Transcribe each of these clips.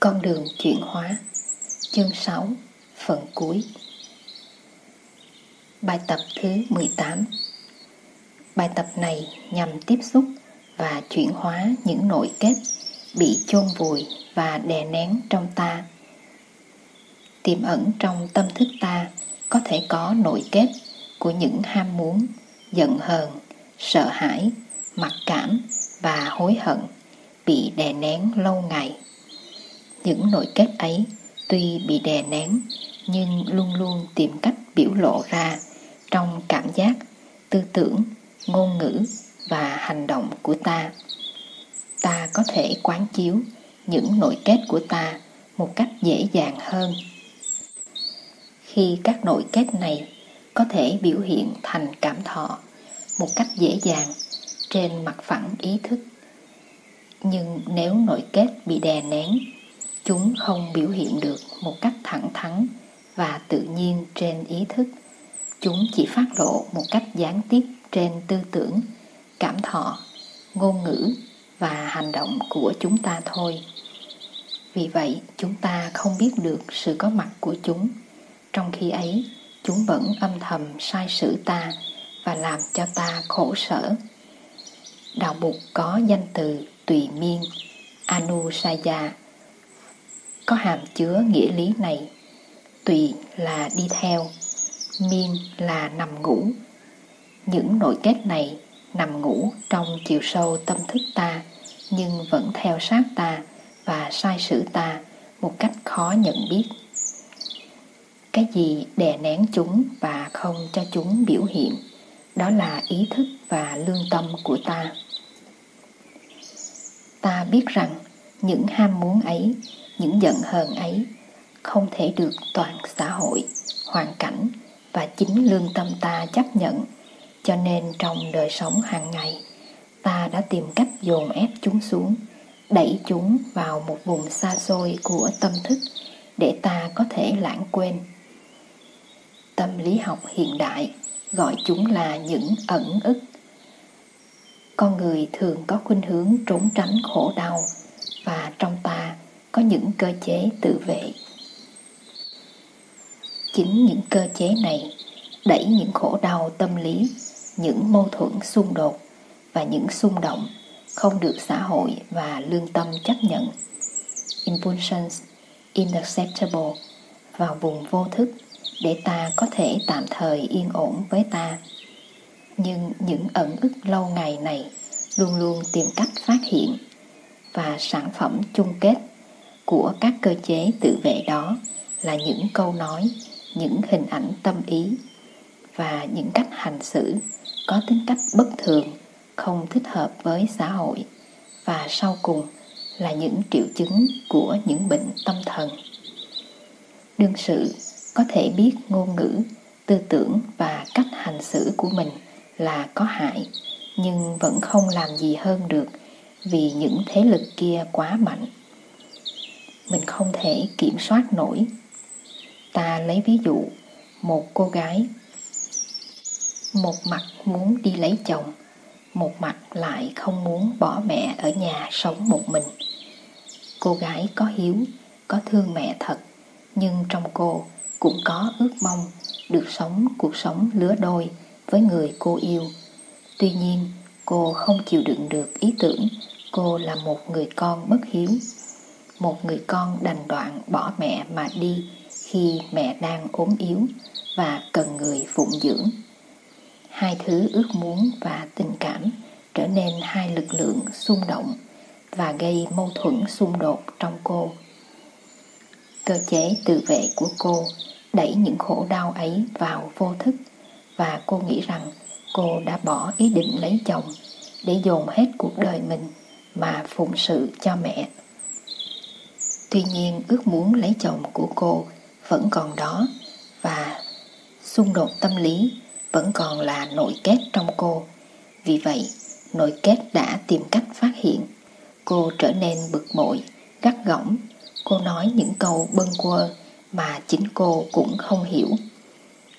Con đường chuyển hóa Chương 6 Phần cuối Bài tập thứ 18 Bài tập này nhằm tiếp xúc và chuyển hóa những nội kết bị chôn vùi và đè nén trong ta. Tiềm ẩn trong tâm thức ta có thể có nội kết của những ham muốn, giận hờn, sợ hãi, mặc cảm và hối hận bị đè nén lâu ngày. Những nội kết ấy tuy bị đè nén nhưng luôn luôn tìm cách biểu lộ ra trong cảm giác, tư tưởng, ngôn ngữ và hành động của ta. Ta có thể quán chiếu những nội kết của ta một cách dễ dàng hơn. Khi các nội kết này có thể biểu hiện thành cảm thọ một cách dễ dàng trên mặt phẳng ý thức. Nhưng nếu nội kết bị đè nén, chúng không biểu hiện được một cách thẳng thắn và tự nhiên trên ý thức. Chúng chỉ phát lộ một cách gián tiếp trên tư tưởng, cảm thọ, ngôn ngữ và hành động của chúng ta thôi. Vì vậy, chúng ta không biết được sự có mặt của chúng. Trong khi ấy, chúng vẫn âm thầm sai sử ta và làm cho ta khổ sở. Đạo Bụt có danh từ tùy miên, Anusaya, có hàm chứa nghĩa lý này. Tùy là đi theo, miên là nằm ngủ. Những nội kết này nằm ngủ trong chiều sâu tâm thức ta, nhưng vẫn theo sát ta và sai sử ta một cách khó nhận biết cái gì đè nén chúng và không cho chúng biểu hiện đó là ý thức và lương tâm của ta ta biết rằng những ham muốn ấy những giận hờn ấy không thể được toàn xã hội, hoàn cảnh và chính lương tâm ta chấp nhận. Cho nên trong đời sống hàng ngày, ta đã tìm cách dồn ép chúng xuống, đẩy chúng vào một vùng xa xôi của tâm thức để ta có thể lãng quên. Tâm lý học hiện đại gọi chúng là những ẩn ức. Con người thường có khuynh hướng trốn tránh khổ đau và trong có những cơ chế tự vệ. Chính những cơ chế này đẩy những khổ đau tâm lý, những mâu thuẫn xung đột và những xung động không được xã hội và lương tâm chấp nhận. Impulsions inacceptable vào vùng vô thức để ta có thể tạm thời yên ổn với ta. Nhưng những ẩn ức lâu ngày này luôn luôn tìm cách phát hiện và sản phẩm chung kết của các cơ chế tự vệ đó là những câu nói, những hình ảnh tâm ý và những cách hành xử có tính cách bất thường, không thích hợp với xã hội và sau cùng là những triệu chứng của những bệnh tâm thần. Đương sự có thể biết ngôn ngữ, tư tưởng và cách hành xử của mình là có hại, nhưng vẫn không làm gì hơn được vì những thế lực kia quá mạnh mình không thể kiểm soát nổi ta lấy ví dụ một cô gái một mặt muốn đi lấy chồng một mặt lại không muốn bỏ mẹ ở nhà sống một mình cô gái có hiếu có thương mẹ thật nhưng trong cô cũng có ước mong được sống cuộc sống lứa đôi với người cô yêu. Tuy nhiên, cô không chịu đựng được ý tưởng cô là một người con bất hiếu. Một người con đành đoạn bỏ mẹ mà đi khi mẹ đang ốm yếu và cần người phụng dưỡng. Hai thứ ước muốn và tình cảm trở nên hai lực lượng xung động và gây mâu thuẫn xung đột trong cô. Cơ chế tự vệ của cô đẩy những khổ đau ấy vào vô thức và cô nghĩ rằng cô đã bỏ ý định lấy chồng để dồn hết cuộc đời mình mà phụng sự cho mẹ. Tuy nhiên ước muốn lấy chồng của cô vẫn còn đó và xung đột tâm lý vẫn còn là nội kết trong cô. Vì vậy, nội kết đã tìm cách phát hiện. Cô trở nên bực bội, gắt gỏng. Cô nói những câu bâng quơ mà chính cô cũng không hiểu.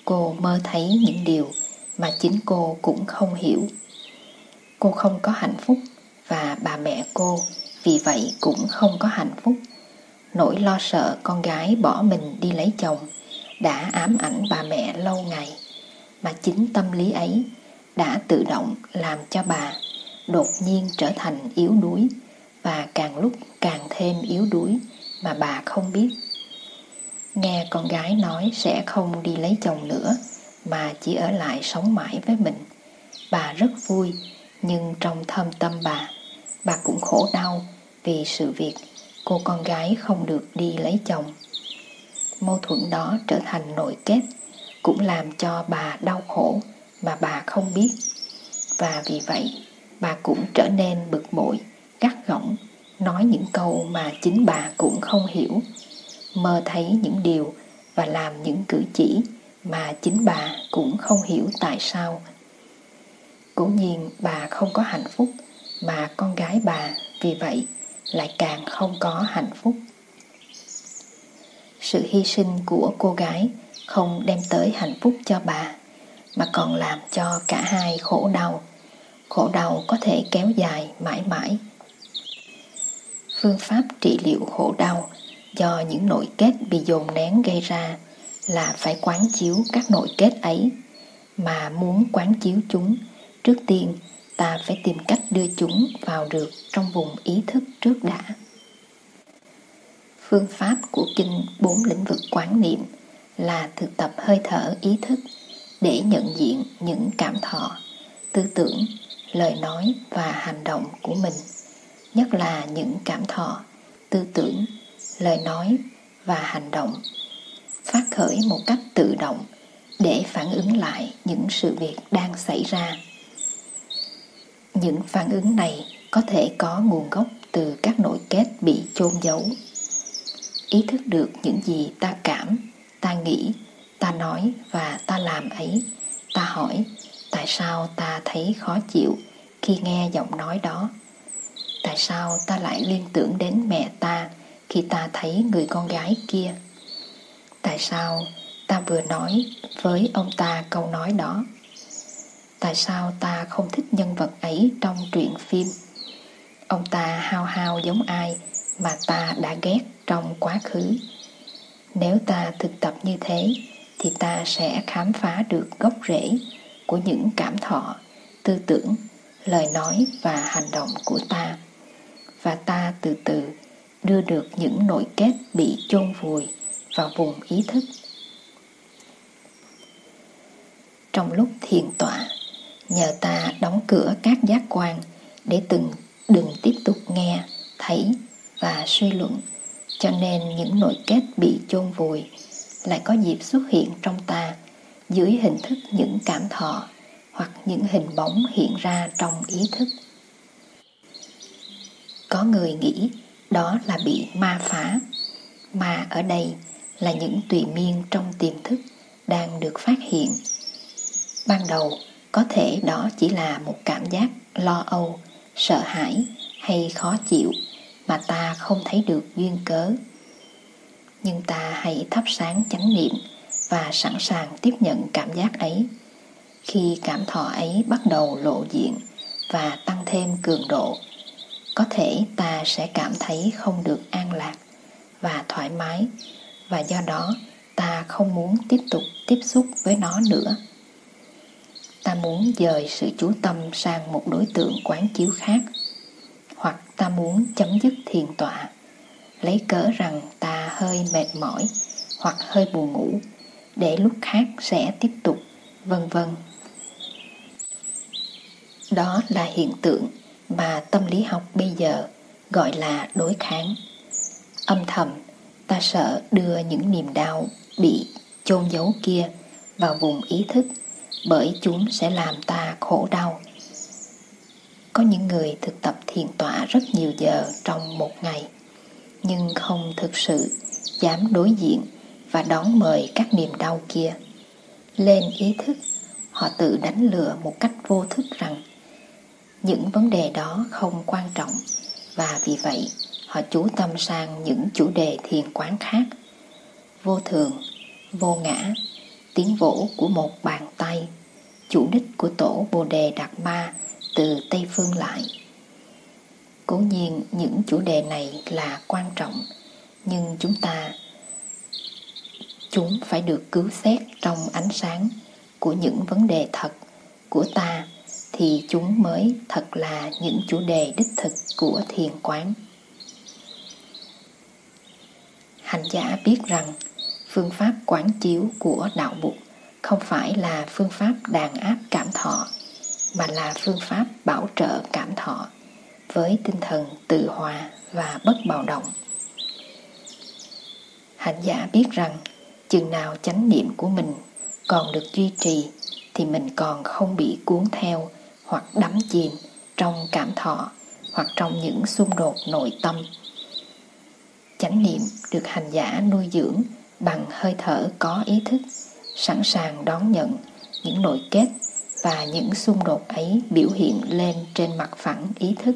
Cô mơ thấy những điều mà chính cô cũng không hiểu. Cô không có hạnh phúc và bà mẹ cô vì vậy cũng không có hạnh phúc nỗi lo sợ con gái bỏ mình đi lấy chồng đã ám ảnh bà mẹ lâu ngày mà chính tâm lý ấy đã tự động làm cho bà đột nhiên trở thành yếu đuối và càng lúc càng thêm yếu đuối mà bà không biết. Nghe con gái nói sẽ không đi lấy chồng nữa mà chỉ ở lại sống mãi với mình. Bà rất vui nhưng trong thâm tâm bà, bà cũng khổ đau vì sự việc cô con gái không được đi lấy chồng. Mâu thuẫn đó trở thành nội kết cũng làm cho bà đau khổ mà bà không biết. Và vì vậy, bà cũng trở nên bực bội, gắt gỏng, nói những câu mà chính bà cũng không hiểu, mơ thấy những điều và làm những cử chỉ mà chính bà cũng không hiểu tại sao. Cố nhiên bà không có hạnh phúc mà con gái bà vì vậy lại càng không có hạnh phúc. Sự hy sinh của cô gái không đem tới hạnh phúc cho bà, mà còn làm cho cả hai khổ đau. Khổ đau có thể kéo dài mãi mãi. Phương pháp trị liệu khổ đau do những nội kết bị dồn nén gây ra là phải quán chiếu các nội kết ấy, mà muốn quán chiếu chúng trước tiên ta phải tìm cách đưa chúng vào được trong vùng ý thức trước đã. Phương pháp của kinh bốn lĩnh vực quán niệm là thực tập hơi thở ý thức để nhận diện những cảm thọ, tư tưởng, lời nói và hành động của mình, nhất là những cảm thọ, tư tưởng, lời nói và hành động. Phát khởi một cách tự động để phản ứng lại những sự việc đang xảy ra những phản ứng này có thể có nguồn gốc từ các nội kết bị chôn giấu. Ý thức được những gì ta cảm, ta nghĩ, ta nói và ta làm ấy. Ta hỏi, tại sao ta thấy khó chịu khi nghe giọng nói đó? Tại sao ta lại liên tưởng đến mẹ ta khi ta thấy người con gái kia? Tại sao ta vừa nói với ông ta câu nói đó? Tại sao ta không thích nhân vật ấy trong truyện phim? Ông ta hao hao giống ai mà ta đã ghét trong quá khứ? Nếu ta thực tập như thế, thì ta sẽ khám phá được gốc rễ của những cảm thọ, tư tưởng, lời nói và hành động của ta. Và ta từ từ đưa được những nội kết bị chôn vùi vào vùng ý thức. Trong lúc thiền tọa nhờ ta đóng cửa các giác quan để từng, đừng tiếp tục nghe, thấy và suy luận. Cho nên những nội kết bị chôn vùi lại có dịp xuất hiện trong ta dưới hình thức những cảm thọ hoặc những hình bóng hiện ra trong ý thức. Có người nghĩ đó là bị ma phá. Mà ở đây là những tùy miên trong tiềm thức đang được phát hiện. Ban đầu có thể đó chỉ là một cảm giác lo âu, sợ hãi hay khó chịu mà ta không thấy được duyên cớ. Nhưng ta hãy thắp sáng chánh niệm và sẵn sàng tiếp nhận cảm giác ấy. Khi cảm thọ ấy bắt đầu lộ diện và tăng thêm cường độ, có thể ta sẽ cảm thấy không được an lạc và thoải mái và do đó ta không muốn tiếp tục tiếp xúc với nó nữa ta muốn dời sự chú tâm sang một đối tượng quán chiếu khác, hoặc ta muốn chấm dứt thiền tọa, lấy cớ rằng ta hơi mệt mỏi hoặc hơi buồn ngủ, để lúc khác sẽ tiếp tục, vân vân. Đó là hiện tượng mà tâm lý học bây giờ gọi là đối kháng. Âm thầm, ta sợ đưa những niềm đau bị chôn giấu kia vào vùng ý thức bởi chúng sẽ làm ta khổ đau. Có những người thực tập thiền tọa rất nhiều giờ trong một ngày, nhưng không thực sự dám đối diện và đón mời các niềm đau kia. Lên ý thức, họ tự đánh lừa một cách vô thức rằng những vấn đề đó không quan trọng và vì vậy họ chú tâm sang những chủ đề thiền quán khác. Vô thường, vô ngã tiếng vỗ của một bàn tay. Chủ đích của tổ bồ đề đạt ma từ tây phương lại. Cố nhiên, những chủ đề này là quan trọng, nhưng chúng ta, chúng phải được cứu xét trong ánh sáng của những vấn đề thật của ta thì chúng mới thật là những chủ đề đích thực của thiền quán. Hành giả biết rằng phương pháp quán chiếu của đạo Bụt không phải là phương pháp đàn áp cảm thọ, mà là phương pháp bảo trợ cảm thọ với tinh thần tự hòa và bất bạo động. Hành giả biết rằng chừng nào chánh niệm của mình còn được duy trì thì mình còn không bị cuốn theo hoặc đắm chìm trong cảm thọ hoặc trong những xung đột nội tâm. Chánh niệm được hành giả nuôi dưỡng bằng hơi thở có ý thức, sẵn sàng đón nhận những nội kết và những xung đột ấy biểu hiện lên trên mặt phẳng ý thức.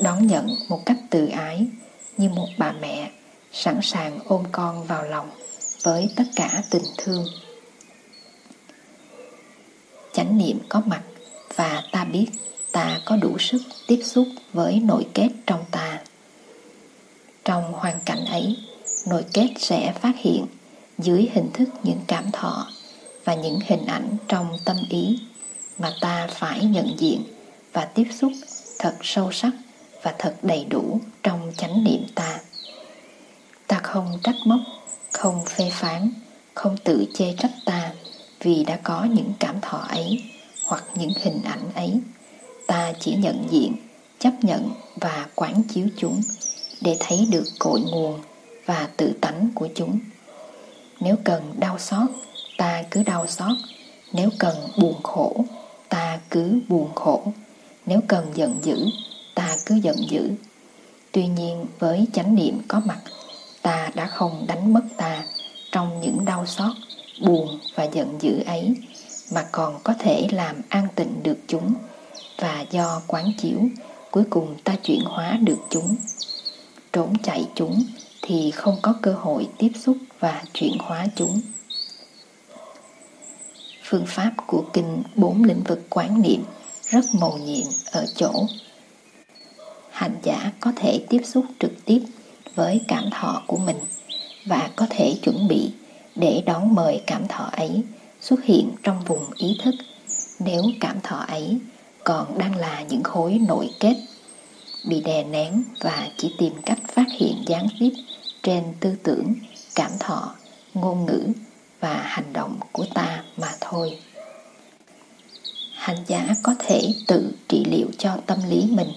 Đón nhận một cách từ ái như một bà mẹ sẵn sàng ôm con vào lòng với tất cả tình thương. Chánh niệm có mặt và ta biết ta có đủ sức tiếp xúc với nội kết trong ta. Trong hoàn cảnh ấy nội kết sẽ phát hiện dưới hình thức những cảm thọ và những hình ảnh trong tâm ý mà ta phải nhận diện và tiếp xúc thật sâu sắc và thật đầy đủ trong chánh niệm ta. Ta không trách móc, không phê phán, không tự chê trách ta vì đã có những cảm thọ ấy hoặc những hình ảnh ấy. Ta chỉ nhận diện, chấp nhận và quán chiếu chúng để thấy được cội nguồn và tự tánh của chúng. Nếu cần đau xót, ta cứ đau xót. Nếu cần buồn khổ, ta cứ buồn khổ. Nếu cần giận dữ, ta cứ giận dữ. Tuy nhiên, với chánh niệm có mặt, ta đã không đánh mất ta trong những đau xót, buồn và giận dữ ấy, mà còn có thể làm an tịnh được chúng. Và do quán chiếu, cuối cùng ta chuyển hóa được chúng, trốn chạy chúng thì không có cơ hội tiếp xúc và chuyển hóa chúng. Phương pháp của kinh bốn lĩnh vực quán niệm rất mầu nhiệm ở chỗ. Hành giả có thể tiếp xúc trực tiếp với cảm thọ của mình và có thể chuẩn bị để đón mời cảm thọ ấy xuất hiện trong vùng ý thức nếu cảm thọ ấy còn đang là những khối nội kết bị đè nén và chỉ tìm cách phát hiện gián tiếp trên tư tưởng, cảm thọ, ngôn ngữ và hành động của ta mà thôi. Hành giả có thể tự trị liệu cho tâm lý mình,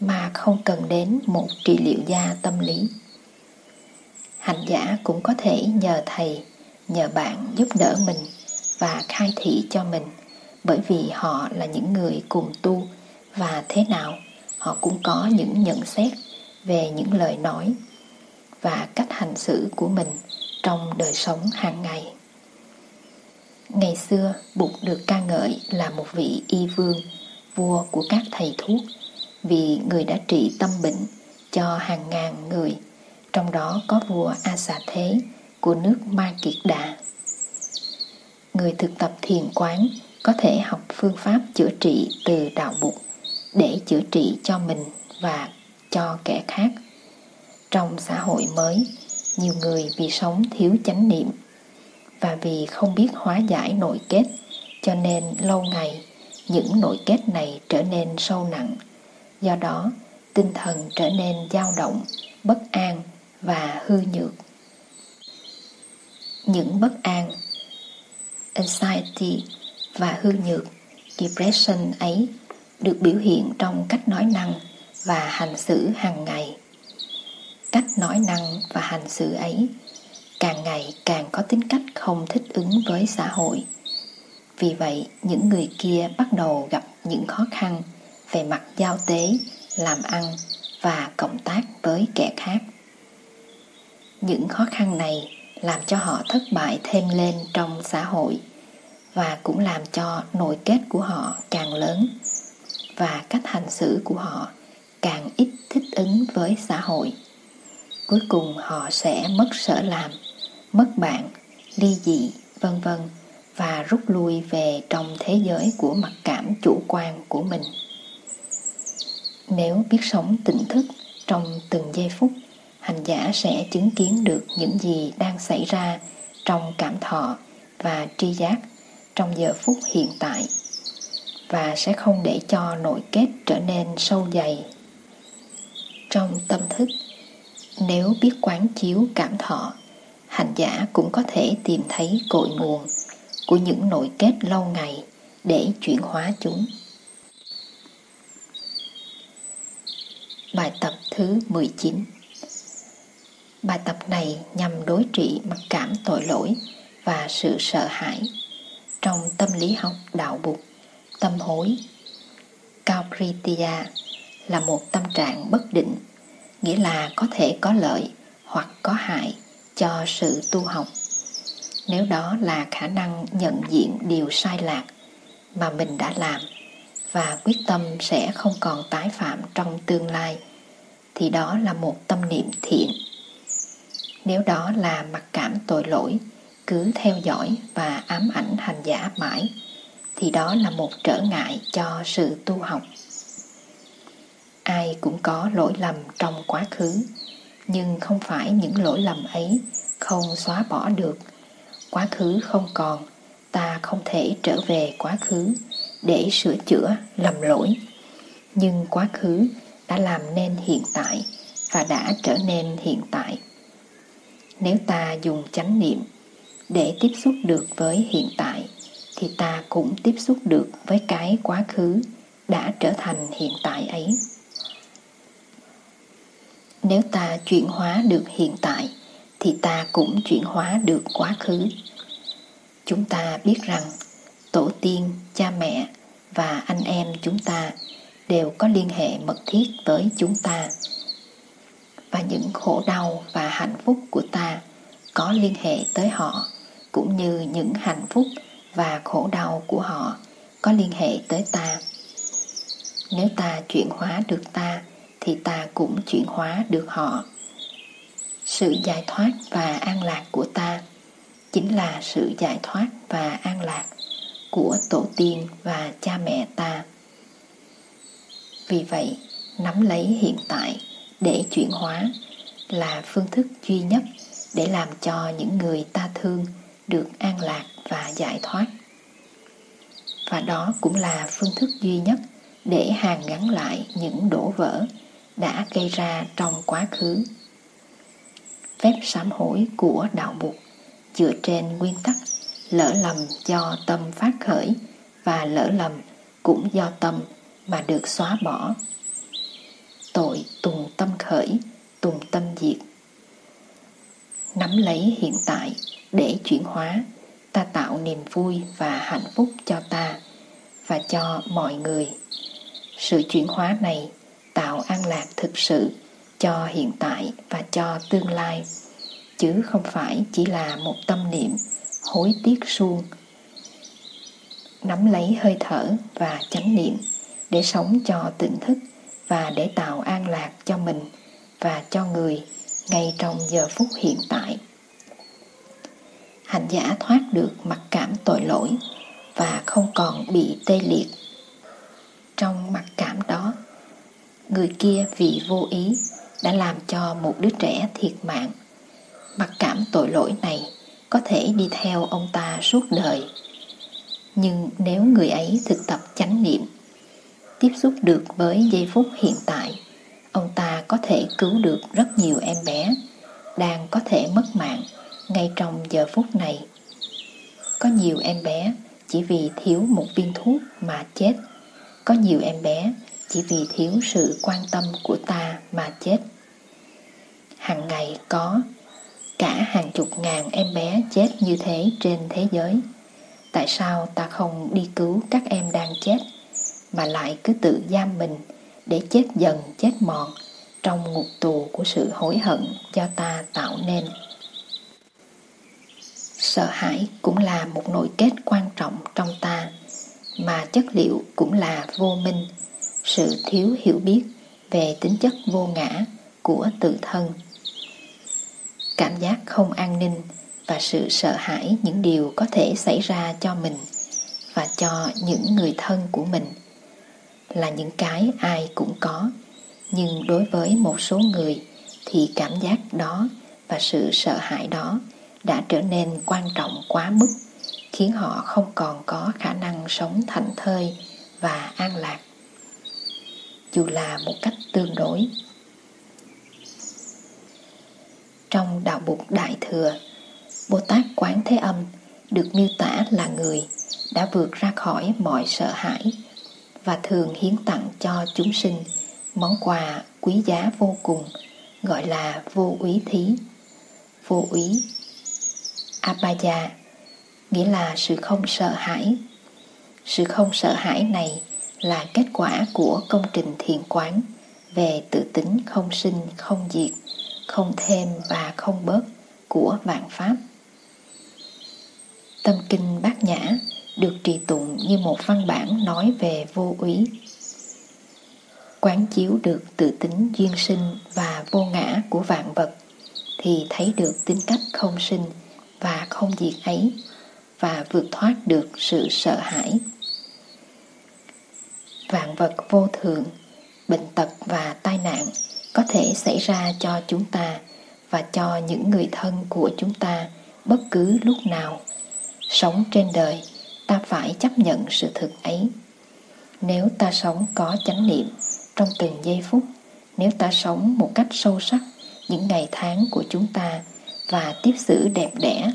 mà không cần đến một trị liệu gia tâm lý. Hành giả cũng có thể nhờ thầy, nhờ bạn giúp đỡ mình và khai thị cho mình, bởi vì họ là những người cùng tu và thế nào họ cũng có những nhận xét về những lời nói và cách hành xử của mình trong đời sống hàng ngày. Ngày xưa, bụt được ca ngợi là một vị y vương, vua của các thầy thuốc, vì người đã trị tâm bệnh cho hàng ngàn người, trong đó có vua a xà thế của nước ma kiệt đà. Người thực tập thiền quán có thể học phương pháp chữa trị từ đạo bụt để chữa trị cho mình và cho kẻ khác trong xã hội mới. Nhiều người vì sống thiếu chánh niệm và vì không biết hóa giải nội kết, cho nên lâu ngày những nội kết này trở nên sâu nặng. Do đó, tinh thần trở nên dao động, bất an và hư nhược. Những bất an, anxiety và hư nhược, depression ấy được biểu hiện trong cách nói năng và hành xử hàng ngày cách nói năng và hành xử ấy. Càng ngày càng có tính cách không thích ứng với xã hội. Vì vậy, những người kia bắt đầu gặp những khó khăn về mặt giao tế, làm ăn và cộng tác với kẻ khác. Những khó khăn này làm cho họ thất bại thêm lên trong xã hội và cũng làm cho nội kết của họ càng lớn và cách hành xử của họ càng ít thích ứng với xã hội cuối cùng họ sẽ mất sở làm, mất bạn, ly dị, vân vân, và rút lui về trong thế giới của mặc cảm chủ quan của mình. Nếu biết sống tỉnh thức trong từng giây phút, hành giả sẽ chứng kiến được những gì đang xảy ra trong cảm thọ và tri giác trong giờ phút hiện tại, và sẽ không để cho nội kết trở nên sâu dày trong tâm thức nếu biết quán chiếu cảm thọ hành giả cũng có thể tìm thấy cội nguồn của những nội kết lâu ngày để chuyển hóa chúng. Bài tập thứ 19 Bài tập này nhằm đối trị mặc cảm tội lỗi và sự sợ hãi trong tâm lý học đạo bục, tâm hối. Kaupritiya là một tâm trạng bất định, nghĩa là có thể có lợi hoặc có hại cho sự tu học. Nếu đó là khả năng nhận diện điều sai lạc mà mình đã làm và quyết tâm sẽ không còn tái phạm trong tương lai, thì đó là một tâm niệm thiện. Nếu đó là mặc cảm tội lỗi, cứ theo dõi và ám ảnh hành giả mãi, thì đó là một trở ngại cho sự tu học ai cũng có lỗi lầm trong quá khứ, nhưng không phải những lỗi lầm ấy không xóa bỏ được. Quá khứ không còn, ta không thể trở về quá khứ để sửa chữa, lầm lỗi. Nhưng quá khứ đã làm nên hiện tại và đã trở nên hiện tại. Nếu ta dùng chánh niệm để tiếp xúc được với hiện tại, thì ta cũng tiếp xúc được với cái quá khứ đã trở thành hiện tại ấy nếu ta chuyển hóa được hiện tại, thì ta cũng chuyển hóa được quá khứ. Chúng ta biết rằng, tổ tiên, cha mẹ và anh em chúng ta đều có liên hệ mật thiết với chúng ta. Và những khổ đau và hạnh phúc của ta có liên hệ tới họ, cũng như những hạnh phúc và khổ đau của họ có liên hệ tới ta. Nếu ta chuyển hóa được ta thì ta cũng chuyển hóa được họ. Sự giải thoát và an lạc của ta chính là sự giải thoát và an lạc của tổ tiên và cha mẹ ta. Vì vậy, nắm lấy hiện tại để chuyển hóa là phương thức duy nhất để làm cho những người ta thương được an lạc và giải thoát. Và đó cũng là phương thức duy nhất để hàn gắn lại những đổ vỡ đã gây ra trong quá khứ phép sám hối của đạo Bụt dựa trên nguyên tắc lỡ lầm do tâm phát khởi và lỡ lầm cũng do tâm mà được xóa bỏ. Tội tùng tâm khởi, tùng tâm diệt. Nắm lấy hiện tại để chuyển hóa, ta tạo niềm vui và hạnh phúc cho ta và cho mọi người. Sự chuyển hóa này tạo an lạc thực sự cho hiện tại và cho tương lai, chứ không phải chỉ là một tâm niệm hối tiếc suông. Nắm lấy hơi thở và chánh niệm để sống cho tỉnh thức và để tạo an lạc cho mình và cho người ngay trong giờ phút hiện tại. Hành giả thoát được mặc cảm tội lỗi và không còn bị tê liệt. Trong mặc cảm người kia vì vô ý đã làm cho một đứa trẻ thiệt mạng. Mặc cảm tội lỗi này có thể đi theo ông ta suốt đời. Nhưng nếu người ấy thực tập chánh niệm, tiếp xúc được với giây phút hiện tại, ông ta có thể cứu được rất nhiều em bé đang có thể mất mạng ngay trong giờ phút này. Có nhiều em bé chỉ vì thiếu một viên thuốc mà chết. Có nhiều em bé chỉ vì thiếu sự quan tâm của ta mà chết. Hàng ngày có, cả hàng chục ngàn em bé chết như thế trên thế giới. Tại sao ta không đi cứu các em đang chết, mà lại cứ tự giam mình để chết dần, chết mòn trong ngục tù của sự hối hận do ta tạo nên? Sợ hãi cũng là một nội kết quan trọng trong ta, mà chất liệu cũng là vô minh sự thiếu hiểu biết về tính chất vô ngã của tự thân. Cảm giác không an ninh và sự sợ hãi những điều có thể xảy ra cho mình và cho những người thân của mình là những cái ai cũng có, nhưng đối với một số người thì cảm giác đó và sự sợ hãi đó đã trở nên quan trọng quá mức, khiến họ không còn có khả năng sống thảnh thơi và an lạc dù là một cách tương đối. Trong đạo bục đại thừa bồ tát quán thế âm được miêu tả là người đã vượt ra khỏi mọi sợ hãi và thường hiến tặng cho chúng sinh món quà quý giá vô cùng, gọi là vô úy thí. Vô úy, abaya, nghĩa là sự không sợ hãi. Sự không sợ hãi này là kết quả của công trình thiền quán về tự tính không sinh, không diệt, không thêm và không bớt của vạn pháp. Tâm kinh bát nhã được trì tụng như một văn bản nói về vô úy. Quán chiếu được tự tính duyên sinh và vô ngã của vạn vật thì thấy được tính cách không sinh và không diệt ấy và vượt thoát được sự sợ hãi vạn vật vô thường, bệnh tật và tai nạn có thể xảy ra cho chúng ta và cho những người thân của chúng ta bất cứ lúc nào. Sống trên đời, ta phải chấp nhận sự thực ấy. Nếu ta sống có chánh niệm, trong từng giây phút, nếu ta sống một cách sâu sắc những ngày tháng của chúng ta và tiếp xử đẹp đẽ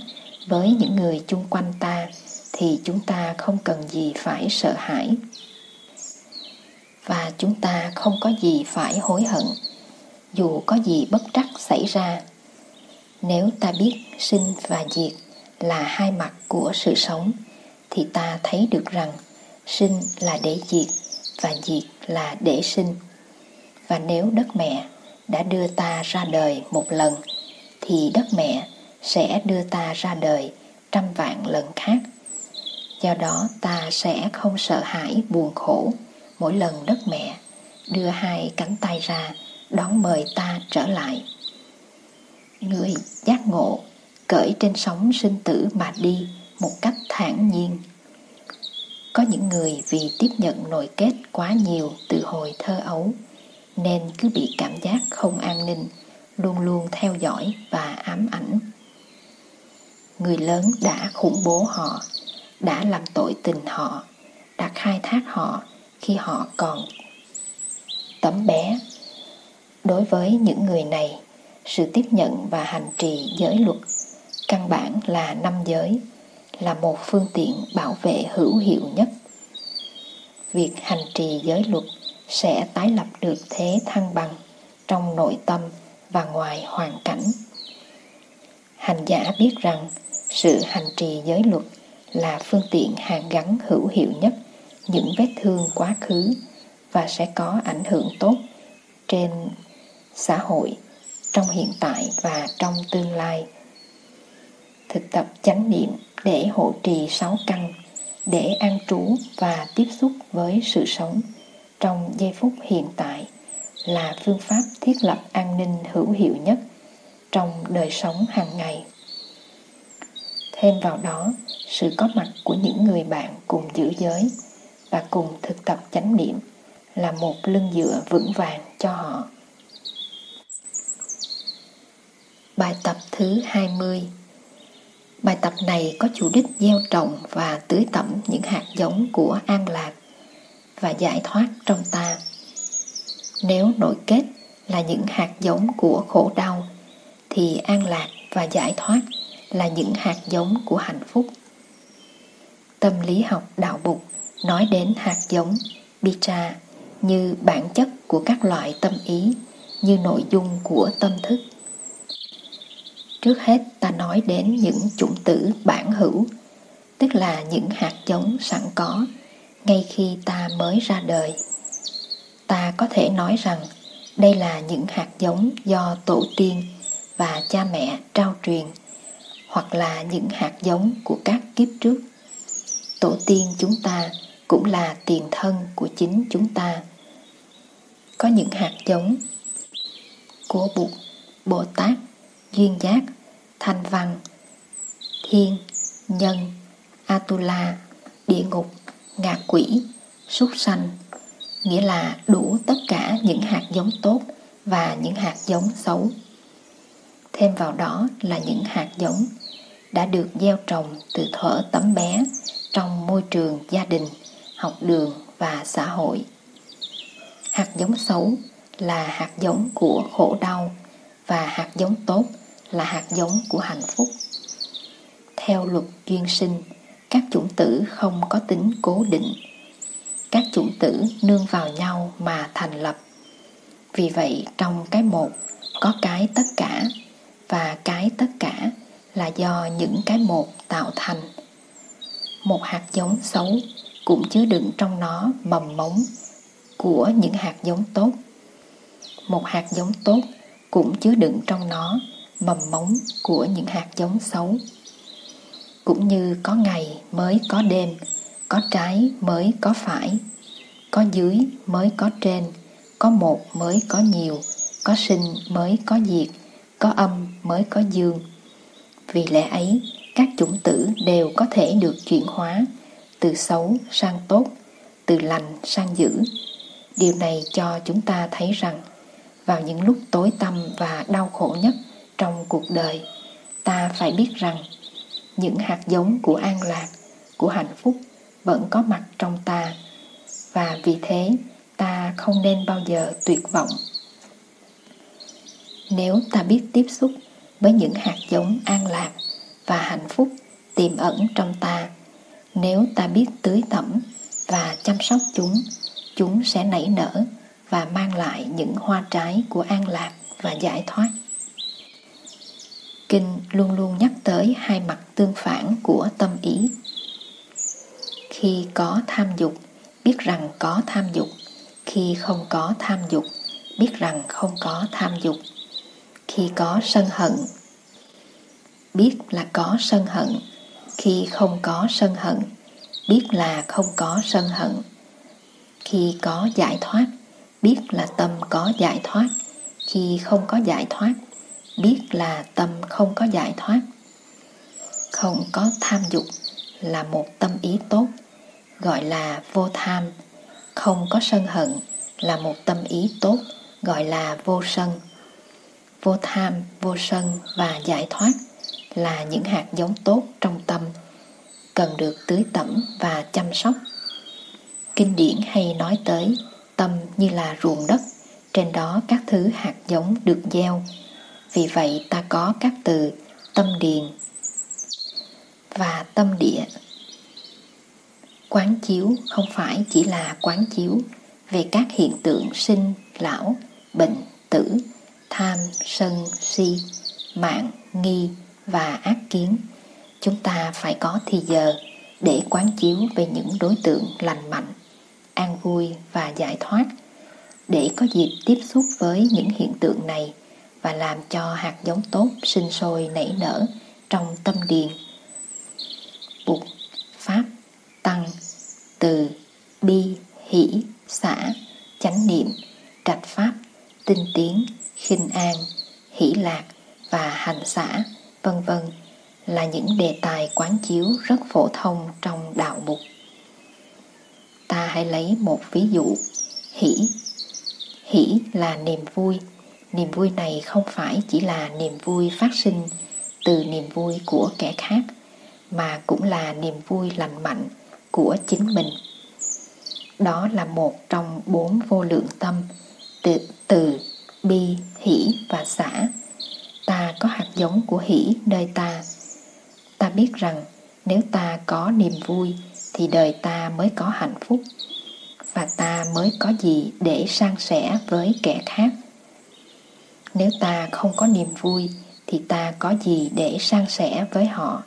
với những người chung quanh ta, thì chúng ta không cần gì phải sợ hãi và chúng ta không có gì phải hối hận. Dù có gì bất trắc xảy ra, nếu ta biết sinh và diệt là hai mặt của sự sống, thì ta thấy được rằng sinh là để diệt và diệt là để sinh. Và nếu đất mẹ đã đưa ta ra đời một lần, thì đất mẹ sẽ đưa ta ra đời trăm vạn lần khác. Do đó ta sẽ không sợ hãi buồn khổ mỗi lần đất mẹ đưa hai cánh tay ra đón mời ta trở lại. Người giác ngộ cởi trên sóng sinh tử mà đi một cách thản nhiên. Có những người vì tiếp nhận nội kết quá nhiều từ hồi thơ ấu nên cứ bị cảm giác không an ninh, luôn luôn theo dõi và ám ảnh. Người lớn đã khủng bố họ, đã làm tội tình họ, đã khai thác họ khi họ còn tấm bé. Đối với những người này, sự tiếp nhận và hành trì giới luật căn bản là năm giới, là một phương tiện bảo vệ hữu hiệu nhất. Việc hành trì giới luật sẽ tái lập được thế thăng bằng trong nội tâm và ngoài hoàn cảnh. Hành giả biết rằng sự hành trì giới luật là phương tiện hàn gắn hữu hiệu nhất những vết thương quá khứ và sẽ có ảnh hưởng tốt trên xã hội trong hiện tại và trong tương lai. Thực tập chánh niệm để hộ trì sáu căn, để an trú và tiếp xúc với sự sống trong giây phút hiện tại là phương pháp thiết lập an ninh hữu hiệu nhất trong đời sống hàng ngày. Thêm vào đó, sự có mặt của những người bạn cùng giữ giới và cùng thực tập chánh niệm là một lưng dựa vững vàng cho họ Bài tập thứ 20 Bài tập này có chủ đích gieo trồng và tưới tẩm những hạt giống của an lạc và giải thoát trong ta. Nếu nội kết là những hạt giống của khổ đau, thì an lạc và giải thoát là những hạt giống của hạnh phúc. Tâm lý học đạo bục nói đến hạt giống Bitra như bản chất của các loại tâm ý, như nội dung của tâm thức. Trước hết ta nói đến những chủng tử bản hữu, tức là những hạt giống sẵn có ngay khi ta mới ra đời. Ta có thể nói rằng đây là những hạt giống do tổ tiên và cha mẹ trao truyền hoặc là những hạt giống của các kiếp trước. Tổ tiên chúng ta cũng là tiền thân của chính chúng ta. Có những hạt giống của Bụt, Bồ Tát, Duyên Giác, Thanh Văn, Thiên, Nhân, Atula, Địa Ngục, Ngạ Quỷ, Súc Sanh, nghĩa là đủ tất cả những hạt giống tốt và những hạt giống xấu. Thêm vào đó là những hạt giống đã được gieo trồng từ thuở tấm bé trong môi trường gia đình, học đường và xã hội. Hạt giống xấu là hạt giống của khổ đau và hạt giống tốt là hạt giống của hạnh phúc. Theo luật duyên sinh, các chủng tử không có tính cố định. Các chủng tử nương vào nhau mà thành lập. Vì vậy trong cái một có cái tất cả và cái tất cả là do những cái một tạo thành. Một hạt giống xấu cũng chứa đựng trong nó mầm mống của những hạt giống tốt. Một hạt giống tốt cũng chứa đựng trong nó mầm mống của những hạt giống xấu. Cũng như có ngày mới có đêm, có trái mới có phải, có dưới mới có trên, có một mới có nhiều, có sinh mới có diệt, có âm mới có dương. Vì lẽ ấy, các chủng tử đều có thể được chuyển hóa từ xấu sang tốt, từ lành sang dữ. Điều này cho chúng ta thấy rằng vào những lúc tối tăm và đau khổ nhất trong cuộc đời, ta phải biết rằng những hạt giống của an lạc, của hạnh phúc vẫn có mặt trong ta và vì thế ta không nên bao giờ tuyệt vọng. Nếu ta biết tiếp xúc với những hạt giống an lạc và hạnh phúc tiềm ẩn trong ta, nếu ta biết tưới tẩm và chăm sóc chúng, chúng sẽ nảy nở và mang lại những hoa trái của an lạc và giải thoát. Kinh luôn luôn nhắc tới hai mặt tương phản của tâm ý. Khi có tham dục, biết rằng có tham dục. Khi không có tham dục, biết rằng không có tham dục. Khi có sân hận, biết là có sân hận. Khi không có sân hận, biết là không có sân hận. Khi có giải thoát, biết là tâm có giải thoát. Khi không có giải thoát, biết là tâm không có giải thoát. Không có tham dục là một tâm ý tốt gọi là vô tham. Không có sân hận là một tâm ý tốt gọi là vô sân. Vô tham vô sân và giải thoát là những hạt giống tốt trong tâm cần được tưới tẩm và chăm sóc kinh điển hay nói tới tâm như là ruộng đất trên đó các thứ hạt giống được gieo vì vậy ta có các từ tâm điền và tâm địa. Quán chiếu không phải chỉ là quán chiếu về các hiện tượng sinh, lão, bệnh, tử, tham, sân, si, mạng, nghi và ác kiến. Chúng ta phải có thì giờ để quán chiếu về những đối tượng lành mạnh, an vui và giải thoát, để có dịp tiếp xúc với những hiện tượng này và làm cho hạt giống tốt sinh sôi nảy nở trong tâm điền. Bụt, Pháp, Tăng, Từ, Bi, Hỷ, Xã, Chánh Niệm, Trạch Pháp, Tinh Tiến, khinh An, Hỷ Lạc và Hành Xã, vân vân là những đề tài quán chiếu rất phổ thông trong đạo mục. Ta hãy lấy một ví dụ, hỷ. Hỷ là niềm vui, niềm vui này không phải chỉ là niềm vui phát sinh từ niềm vui của kẻ khác mà cũng là niềm vui lành mạnh của chính mình đó là một trong bốn vô lượng tâm từ, từ bi hỷ và xã ta có hạt giống của hỷ nơi ta. Ta biết rằng nếu ta có niềm vui thì đời ta mới có hạnh phúc, và ta mới có gì để san sẻ với kẻ khác. Nếu ta không có niềm vui thì ta có gì để san sẻ với họ?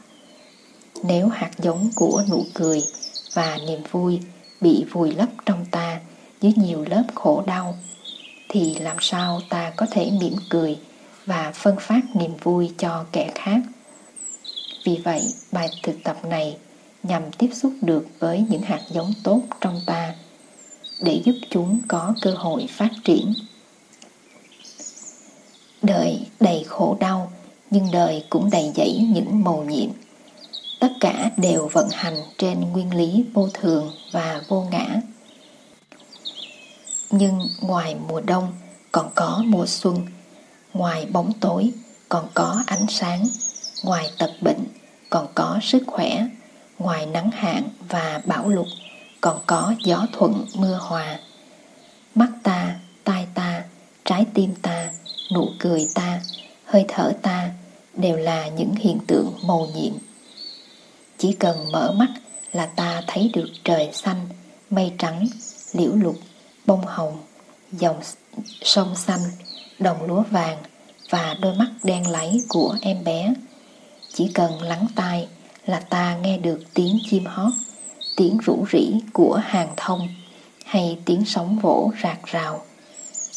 Nếu hạt giống của nụ cười và niềm vui bị vùi lấp trong ta dưới nhiều lớp khổ đau, thì làm sao ta có thể mỉm cười và phân phát niềm vui cho kẻ khác vì vậy bài thực tập này nhằm tiếp xúc được với những hạt giống tốt trong ta để giúp chúng có cơ hội phát triển Đời đầy khổ đau, nhưng đời cũng đầy dẫy những mầu nhiệm. Tất cả đều vận hành trên nguyên lý vô thường và vô ngã. Nhưng ngoài mùa đông còn có mùa xuân, ngoài bóng tối còn có ánh sáng, ngoài tật bệnh còn có sức khỏe, ngoài nắng hạn và bão lụt còn có gió thuận mưa hòa. Mắt ta, tai ta, trái tim ta, nụ cười ta, hơi thở ta đều là những hiện tượng màu nhiệm. Chỉ cần mở mắt là ta thấy được trời xanh, mây trắng, liễu lục, bông hồng, dòng sông xanh, đồng lúa vàng và đôi mắt đen láy của em bé. Chỉ cần lắng tai là ta nghe được tiếng chim hót, tiếng rủ rỉ của hàng thông hay tiếng sóng vỗ rạc rào.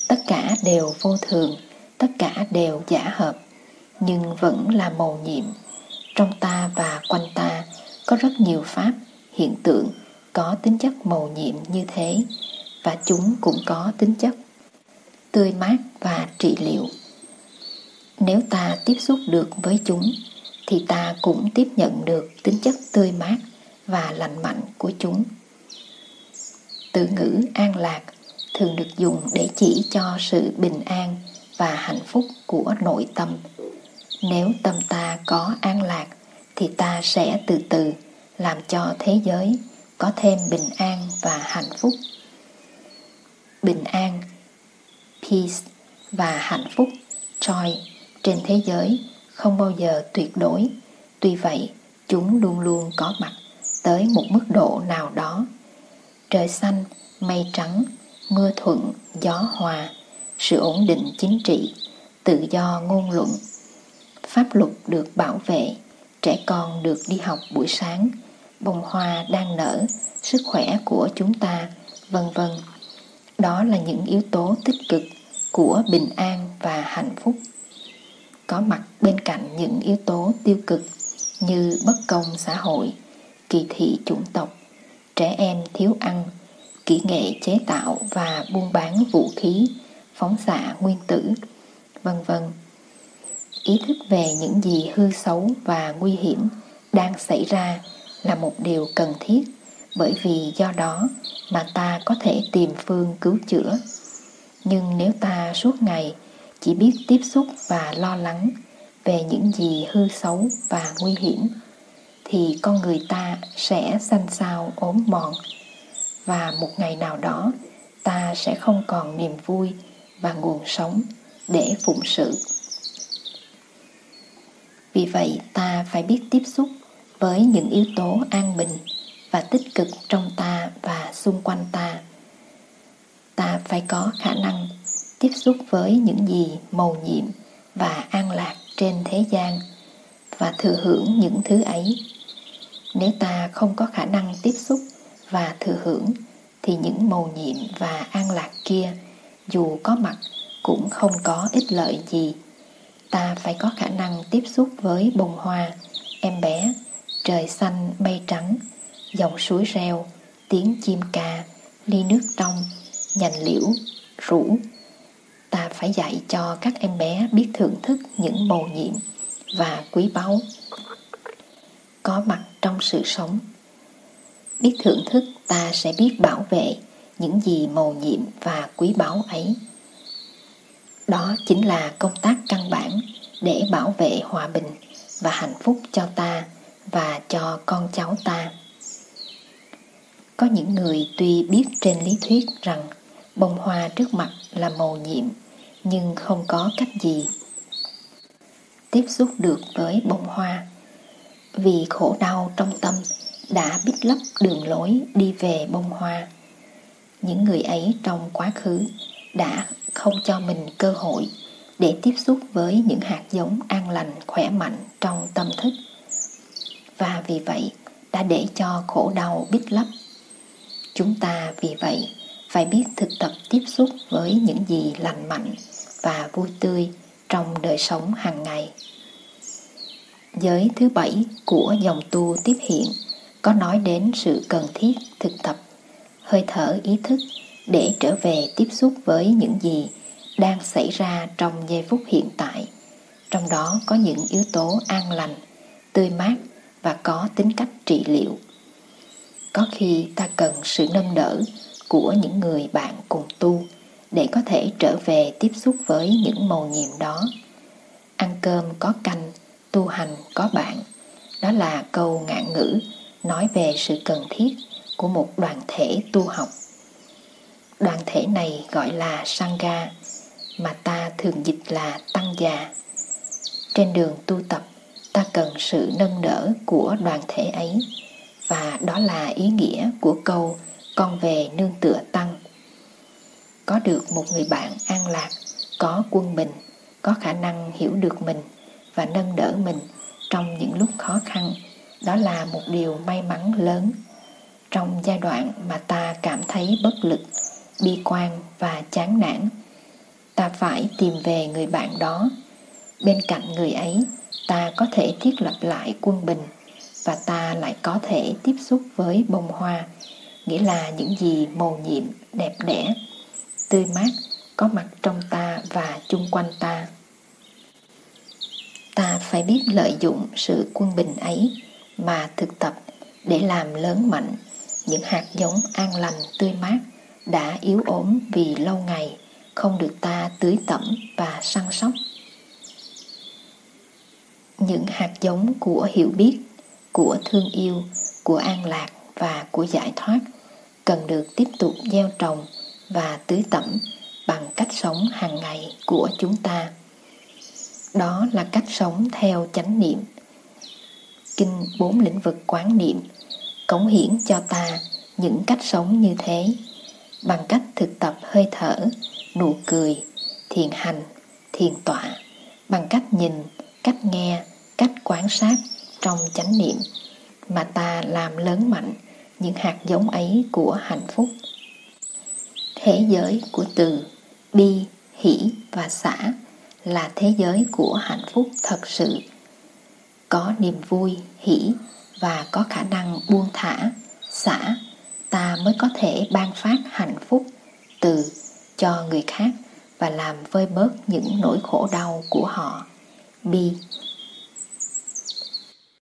Tất cả đều vô thường, tất cả đều giả hợp, nhưng vẫn là màu nhiệm. Trong ta và quanh ta có rất nhiều pháp, hiện tượng có tính chất màu nhiệm như thế và chúng cũng có tính chất tươi mát và trị liệu. Nếu ta tiếp xúc được với chúng thì ta cũng tiếp nhận được tính chất tươi mát và lành mạnh của chúng. Từ ngữ an lạc thường được dùng để chỉ cho sự bình an và hạnh phúc của nội tâm. Nếu tâm ta có an lạc thì ta sẽ từ từ làm cho thế giới có thêm bình an và hạnh phúc. Bình an, peace và hạnh phúc, joy trên thế giới không bao giờ tuyệt đối. Tuy vậy, chúng luôn luôn có mặt tới một mức độ nào đó. Trời xanh, mây trắng, mưa thuận, gió hòa, sự ổn định chính trị, tự do ngôn luận. Pháp luật được bảo vệ, trẻ con được đi học buổi sáng, bông hoa đang nở, sức khỏe của chúng ta, vân vân. Đó là những yếu tố tích cực của bình an và hạnh phúc. Có mặt bên cạnh những yếu tố tiêu cực như bất công xã hội, kỳ thị chủng tộc, trẻ em thiếu ăn, kỹ nghệ chế tạo và buôn bán vũ khí, phóng xạ nguyên tử, vân vân. Ý thức về những gì hư xấu và nguy hiểm đang xảy ra là một điều cần thiết bởi vì do đó mà ta có thể tìm phương cứu chữa. Nhưng nếu ta suốt ngày chỉ biết tiếp xúc và lo lắng về những gì hư xấu và nguy hiểm, thì con người ta sẽ xanh xao, ốm mòn. Và một ngày nào đó, ta sẽ không còn niềm vui và nguồn sống để phụng sự. Vì vậy, ta phải biết tiếp xúc với những yếu tố an bình và tích cực trong ta và xung quanh ta. Ta phải có khả năng tiếp xúc với những gì màu nhiệm và an lạc trên thế gian và thừa hưởng những thứ ấy. Nếu ta không có khả năng tiếp xúc và thừa hưởng, thì những màu nhiệm và an lạc kia, dù có mặt, cũng không có ích lợi gì. Ta phải có khả năng tiếp xúc với bông hoa, em bé, trời xanh mây trắng, dòng suối reo, tiếng chim ca ly nước trong, nhành liễu, rủ ta phải dạy cho các em bé biết thưởng thức những màu nhiệm và quý báu. Có mặt trong sự sống. Biết thưởng thức, ta sẽ biết bảo vệ những gì màu nhiệm và quý báu ấy. Đó chính là công tác căn bản để bảo vệ hòa bình và hạnh phúc cho ta và cho con cháu ta. Có những người tuy biết trên lý thuyết rằng bông hoa trước mặt là màu nhiệm nhưng không có cách gì. Tiếp xúc được với bông hoa, vì khổ đau trong tâm đã bít lấp đường lối đi về bông hoa. Những người ấy trong quá khứ đã không cho mình cơ hội để tiếp xúc với những hạt giống an lành, khỏe mạnh trong tâm thức. Và vì vậy đã để cho khổ đau bít lấp. Chúng ta vì vậy phải biết thực tập tiếp xúc với những gì lành mạnh và vui tươi trong đời sống hàng ngày. Giới thứ bảy của dòng tu tiếp hiện có nói đến sự cần thiết thực tập, hơi thở ý thức để trở về tiếp xúc với những gì đang xảy ra trong giây phút hiện tại. Trong đó có những yếu tố an lành, tươi mát và có tính cách trị liệu. Có khi ta cần sự nâng đỡ của những người bạn cùng tu để có thể trở về tiếp xúc với những màu nhiệm đó. Ăn cơm có canh, tu hành có bạn. Đó là câu ngạn ngữ nói về sự cần thiết của một đoàn thể tu học. Đoàn thể này gọi là Sangha, mà ta thường dịch là tăng già. Trên đường tu tập, ta cần sự nâng đỡ của đoàn thể ấy và đó là ý nghĩa của câu con về nương tựa tăng. Có được một người bạn an lạc, có quân bình, có khả năng hiểu được mình và nâng đỡ mình trong những lúc khó khăn, đó là một điều may mắn lớn. Trong giai đoạn mà ta cảm thấy bất lực, bi quan và chán nản, ta phải tìm về người bạn đó. Bên cạnh người ấy, ta có thể thiết lập lại quân bình và ta lại có thể tiếp xúc với bông hoa, nghĩa là những gì màu nhiệm, đẹp đẽ, tươi mát có mặt trong ta và chung quanh ta. Ta phải biết lợi dụng sự quân bình ấy mà thực tập để làm lớn mạnh những hạt giống an lành tươi mát đã yếu ốm vì lâu ngày không được ta tưới tẩm và săn sóc. Những hạt giống của hiểu biết, của thương yêu, của an lạc và của giải thoát cần được tiếp tục gieo trồng và tứ tẩm bằng cách sống hàng ngày của chúng ta. Đó là cách sống theo chánh niệm. Kinh bốn lĩnh vực quán niệm cống hiến cho ta những cách sống như thế bằng cách thực tập hơi thở, nụ cười, thiền hành, thiền tọa, bằng cách nhìn, cách nghe, cách quan sát trong chánh niệm mà ta làm lớn mạnh những hạt giống ấy của hạnh phúc. Thế giới của từ bi, hỷ và xả là thế giới của hạnh phúc thật sự. Có niềm vui, hỷ và có khả năng buông thả, xả, ta mới có thể ban phát hạnh phúc từ cho người khác và làm vơi bớt những nỗi khổ đau của họ. Bi